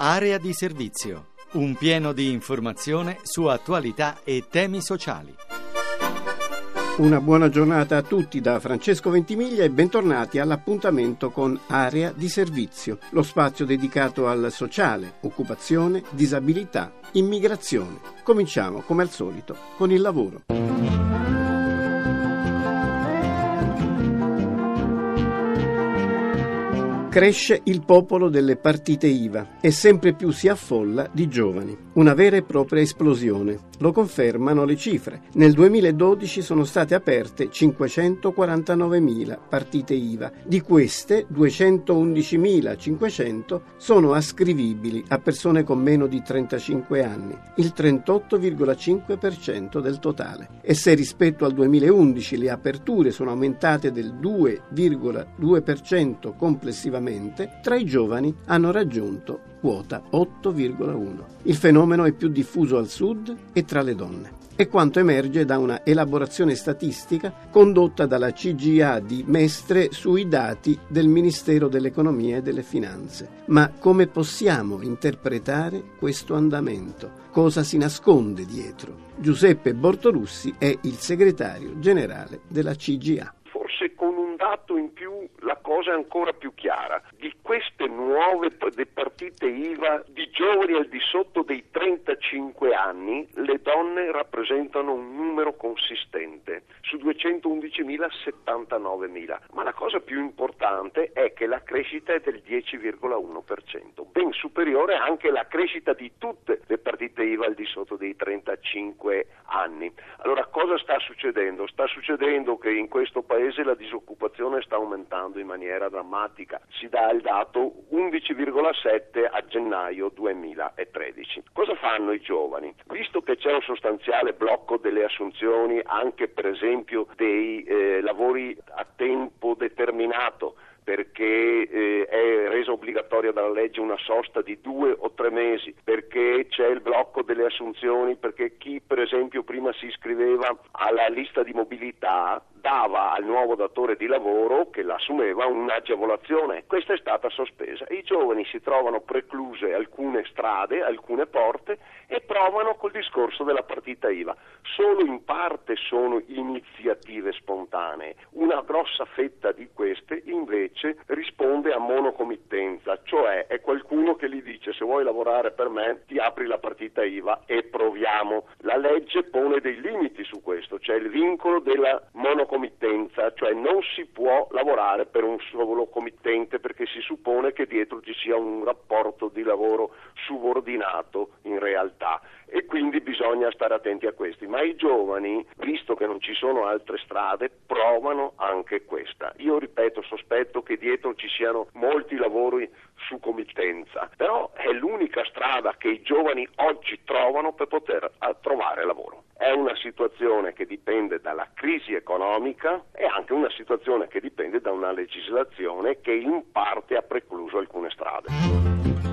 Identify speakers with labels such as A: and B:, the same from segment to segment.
A: Area di servizio. Un pieno di informazione su attualità e temi sociali.
B: Una buona giornata a tutti da Francesco Ventimiglia e bentornati all'appuntamento con Area di Servizio, lo spazio dedicato al sociale, occupazione, disabilità, immigrazione. Cominciamo, come al solito, con il lavoro. Cresce il popolo delle partite IVA e sempre più si affolla di giovani. Una vera e propria esplosione. Lo confermano le cifre. Nel 2012 sono state aperte 549.000 partite IVA. Di queste 211.500 sono ascrivibili a persone con meno di 35 anni, il 38,5% del totale. E se rispetto al 2011 le aperture sono aumentate del 2,2% complessivamente, rispettivamente, tra i giovani hanno raggiunto quota 8,1. Il fenomeno è più diffuso al sud e tra le donne. È quanto emerge da una elaborazione statistica condotta dalla CGA di Mestre sui dati del Ministero dell'Economia e delle Finanze. Ma come possiamo interpretare questo andamento? Cosa si nasconde dietro? Giuseppe Bortolussi è il segretario generale della CGA
C: dato in più la cosa ancora più chiara. Di queste nuove partite IVA di giovani al di sotto dei 35 anni, le donne rappresentano un numero consistente su 211.000 79.000. Ma la cosa più importante è che la crescita è del 10,1%, ben superiore anche alla crescita di tutte le partite IVA al di sotto dei 35 anni. Allora cosa sta succedendo? Sta succedendo che in questo paese la disoccupazione sta aumentando in maniera drammatica. Si dà il dato 11,7 a gennaio 2013. Cosa fanno i giovani? Visto che c'è un sostanziale blocco delle assunzioni anche per esempio dei eh, lavori a tempo determinato, perché eh, è resa obbligatoria dalla legge una sosta di due o tre mesi, perché c'è il blocco delle assunzioni, perché chi per esempio prima si iscriveva alla lista di mobilità dava al nuovo datore di lavoro che l'assumeva un'agevolazione. Questa è stata sospesa. I giovani si trovano precluse alcune strade, alcune porte e provano col discorso della partita IVA. Solo in parte sono iniziative spontanee. Una grossa fetta di queste invece risponde a monocomittenza, cioè è qualcuno che gli dice vuoi lavorare per me ti apri la partita IVA e proviamo. La legge pone dei limiti su questo, c'è il vincolo della monocomittenza cioè non si può lavorare per un solo committente perché si suppone che dietro ci sia un rapporto di lavoro subordinato in realtà e quindi bisogna stare attenti a questi. Ma i giovani, visto che non ci sono altre strade, provano anche questa. Io ripeto, sospetto che dietro ci siano molti lavori su committenza, però è l'unica strada che i giovani oggi trovano per poter trovare lavoro. È una situazione che dipende dalla crisi economica e anche una situazione che dipende da una legislazione che in parte ha precluso alcune strade.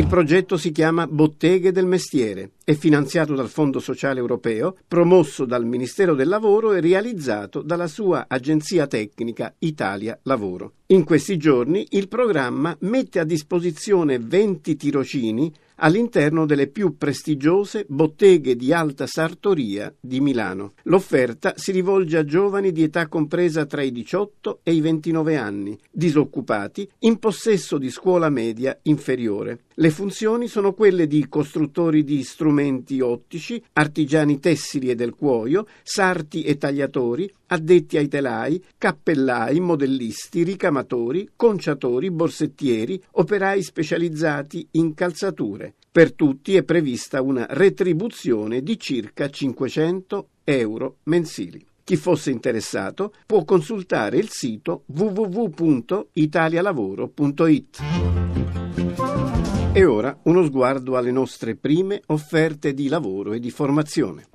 B: Il progetto si chiama Botteghe del Mestiere, è finanziato dal Fondo Sociale Europeo, promosso dal Ministero del Lavoro e realizzato dalla sua agenzia tecnica Italia Lavoro. In questi giorni il programma mette a disposizione 20 tirocini all'interno delle più prestigiose botteghe di alta sartoria di Milano. L'offerta si rivolge a giovani di età compresa tra i 18 e i 29 anni, disoccupati, in possesso di scuola media inferiore. Le funzioni sono quelle di costruttori di strumenti ottici, artigiani tessili e del cuoio, sarti e tagliatori, addetti ai telai, cappellai, modellisti, ricamatori, conciatori, borsettieri, operai specializzati in calzature. Per tutti è prevista una retribuzione di circa 500 euro mensili. Chi fosse interessato può consultare il sito www.italialavoro.it. E ora uno sguardo alle nostre prime offerte di lavoro e di formazione.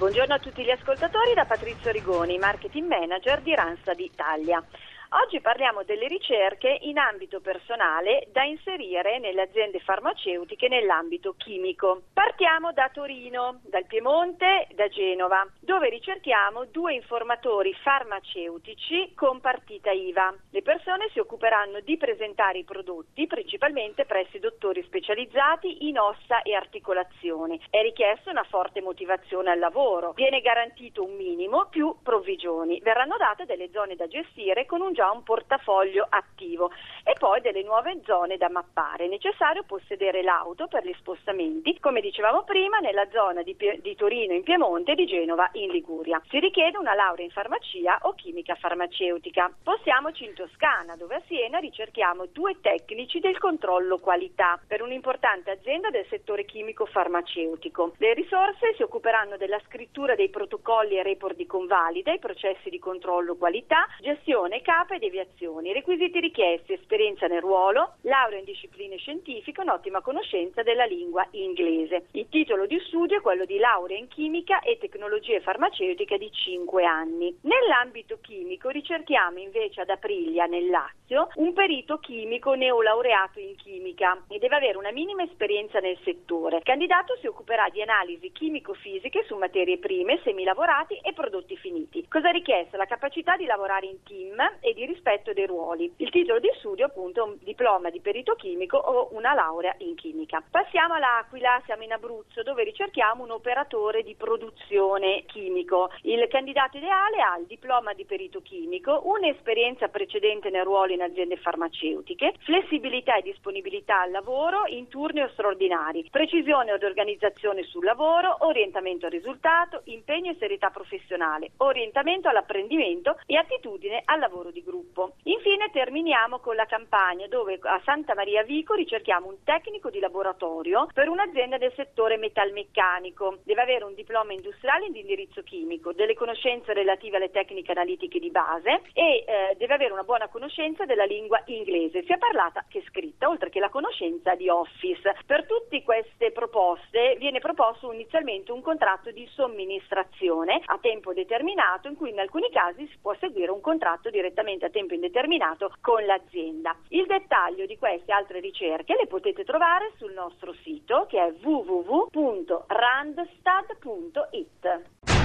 D: Buongiorno a tutti gli ascoltatori da Patrizio Rigoni, marketing manager di Randstad Italia. Oggi parliamo delle ricerche in ambito personale da inserire nelle aziende farmaceutiche nell'ambito chimico. Partiamo da Torino, dal Piemonte, da Genova, dove ricerchiamo due informatori farmaceutici con partita IVA. Le persone si occuperanno di presentare i prodotti principalmente presso i dottori specializzati in ossa e articolazioni. È richiesta una forte motivazione al lavoro. Viene garantito un minimo più provvigioni. Verranno date delle zone da gestire con un già un portafoglio attivo poi delle nuove zone da mappare. È necessario possedere l'auto per gli spostamenti, come dicevamo prima, nella zona di, di Torino in Piemonte e di Genova in Liguria. Si richiede una laurea in farmacia o chimica farmaceutica. Spostiamoci in Toscana, dove a Siena ricerchiamo due tecnici del controllo qualità per un'importante azienda del settore chimico farmaceutico. Le risorse si occuperanno della scrittura dei protocolli e report di convalida, i processi di controllo qualità, gestione tappe e deviazioni. Requisiti richiesti: esperienza nel ruolo, laurea in discipline scientifiche, un'ottima conoscenza della lingua inglese. Il titolo di studio è quello di laurea in chimica e tecnologie farmaceutiche di 5 anni. Nell'ambito chimico ricerchiamo invece ad Aprilia, nel Lazio, un perito chimico neolaureato in chimica e deve avere una minima esperienza nel settore. Il candidato si occuperà di analisi chimico-fisiche su materie prime, semilavorati e prodotti finiti. Cosa è richiesto? La capacità di lavorare in team e di rispetto dei ruoli. Il titolo di studio appunto è un diploma di perito chimico o una laurea in chimica. Passiamo all'Aquila, siamo in Abruzzo dove ricerchiamo un operatore di produzione chimico. Il candidato ideale ha il diploma di perito chimico, un'esperienza precedente nel ruolo in aziende farmaceutiche, flessibilità e disponibilità al lavoro in turni o straordinari, precisione ed organizzazione sul lavoro, orientamento al risultato, impegno e serietà professionale, orientamento all'apprendimento e attitudine al lavoro di gruppo. Infine terminiamo con la campagna dove a Santa Maria Vico ricerchiamo un tecnico di laboratorio per un'azienda del settore metalmeccanico. Deve avere un diploma industriale in indirizzo chimico, delle conoscenze relative alle tecniche analitiche di base e eh, deve avere una buona conoscenza della lingua inglese, sia parlata che scritta, oltre che la conoscenza di Office. Per tutte queste proposte viene proposto inizialmente un contratto di somministrazione a tempo determinato in cui in alcuni casi si può seguire un contratto direttamente a tempo indeterminato con l'azienda. Il dettaglio di queste altre ricerche le potete trovare sul nostro sito che è www.randstad.it.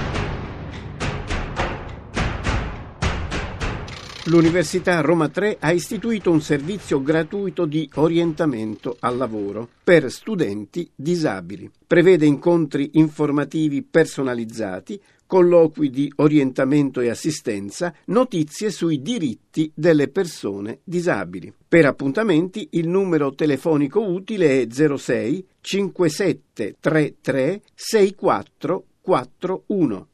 B: L'Università Roma 3 ha istituito un servizio gratuito di orientamento al lavoro per studenti disabili. Prevede incontri informativi personalizzati colloqui di orientamento e assistenza, notizie sui diritti delle persone disabili. Per appuntamenti il numero telefonico utile è 06 5733 6441.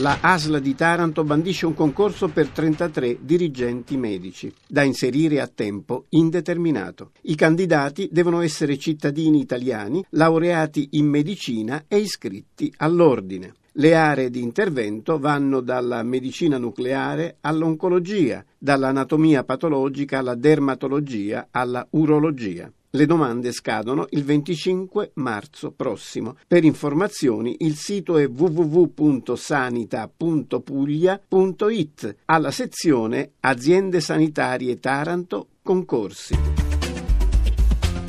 B: La ASLA di Taranto bandisce un concorso per 33 dirigenti medici, da inserire a tempo indeterminato. I candidati devono essere cittadini italiani, laureati in medicina e iscritti all'ordine. Le aree di intervento vanno dalla medicina nucleare all'oncologia, dall'anatomia patologica alla dermatologia alla urologia. Le domande scadono il 25 marzo prossimo. Per informazioni il sito è www.sanita.puglia.it alla sezione Aziende sanitarie Taranto concorsi.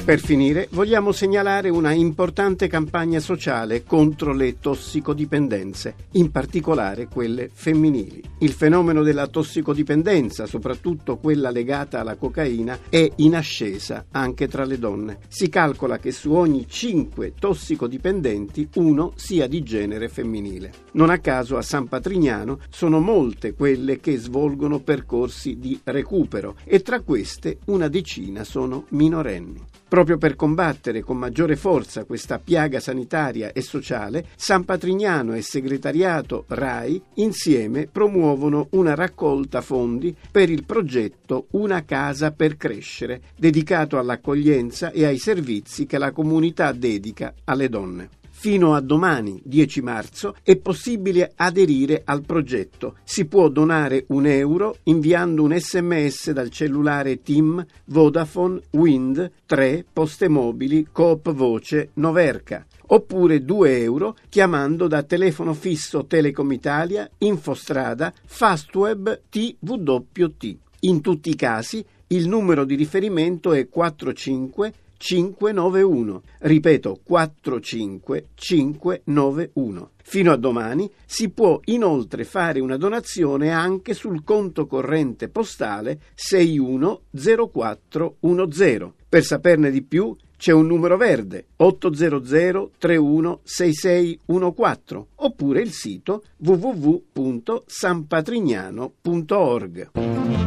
B: Per finire, vogliamo segnalare una importante campagna sociale contro le tossicodipendenze, in particolare quelle femminili. Il fenomeno della tossicodipendenza, soprattutto quella legata alla cocaina, è in ascesa anche tra le donne. Si calcola che su ogni 5 tossicodipendenti uno sia di genere femminile. Non a caso a San Patrignano sono molte quelle che svolgono percorsi di recupero e tra queste una decina sono minorenni. Proprio per combattere con maggiore forza questa piaga sanitaria e sociale, San Patrignano e Segretariato RAI insieme promuovono una raccolta fondi per il progetto Una casa per crescere, dedicato all'accoglienza e ai servizi che la comunità dedica alle donne. Fino a domani, 10 marzo, è possibile aderire al progetto. Si può donare un euro inviando un sms dal cellulare TIM, Vodafone, Wind, 3, Poste Mobili, Coop Voce, Noverca oppure 2 euro chiamando da telefono fisso Telecom Italia, Infostrada, Fastweb TWT. In tutti i casi il numero di riferimento è 45 591. Ripeto 45591. Fino a domani si può inoltre fare una donazione anche sul conto corrente postale 610410. Per saperne di più c'è un numero verde 800 31 6614 oppure il sito www.sanpatrignano.org.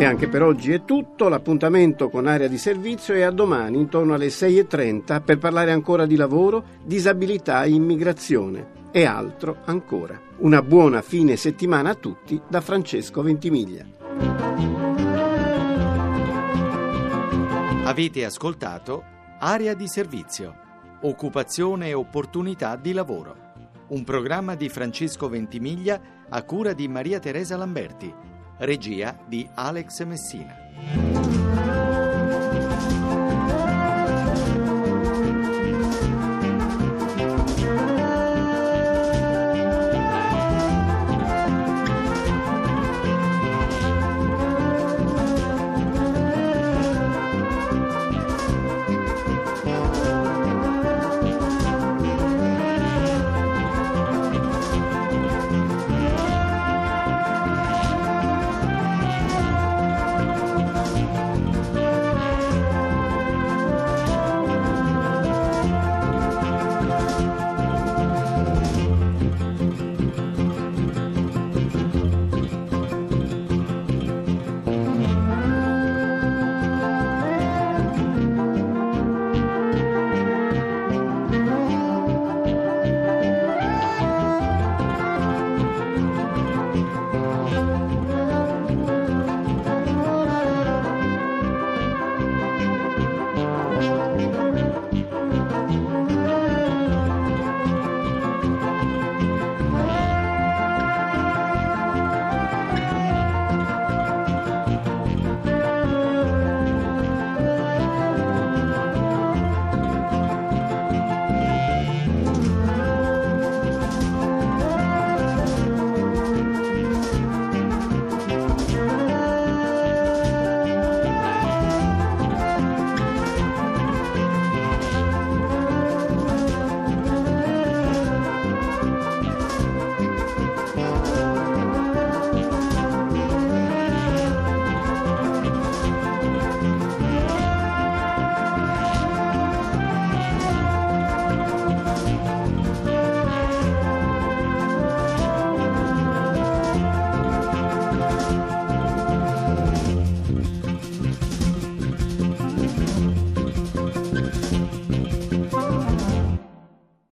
B: E anche per oggi è tutto, l'appuntamento con area di servizio è a domani intorno alle 6.30 per parlare ancora di lavoro, disabilità e immigrazione e altro ancora. Una buona fine settimana a tutti da Francesco Ventimiglia.
A: Avete ascoltato Area di servizio, occupazione e opportunità di lavoro. Un programma di Francesco Ventimiglia a cura di Maria Teresa Lamberti Regia di Alex Messina.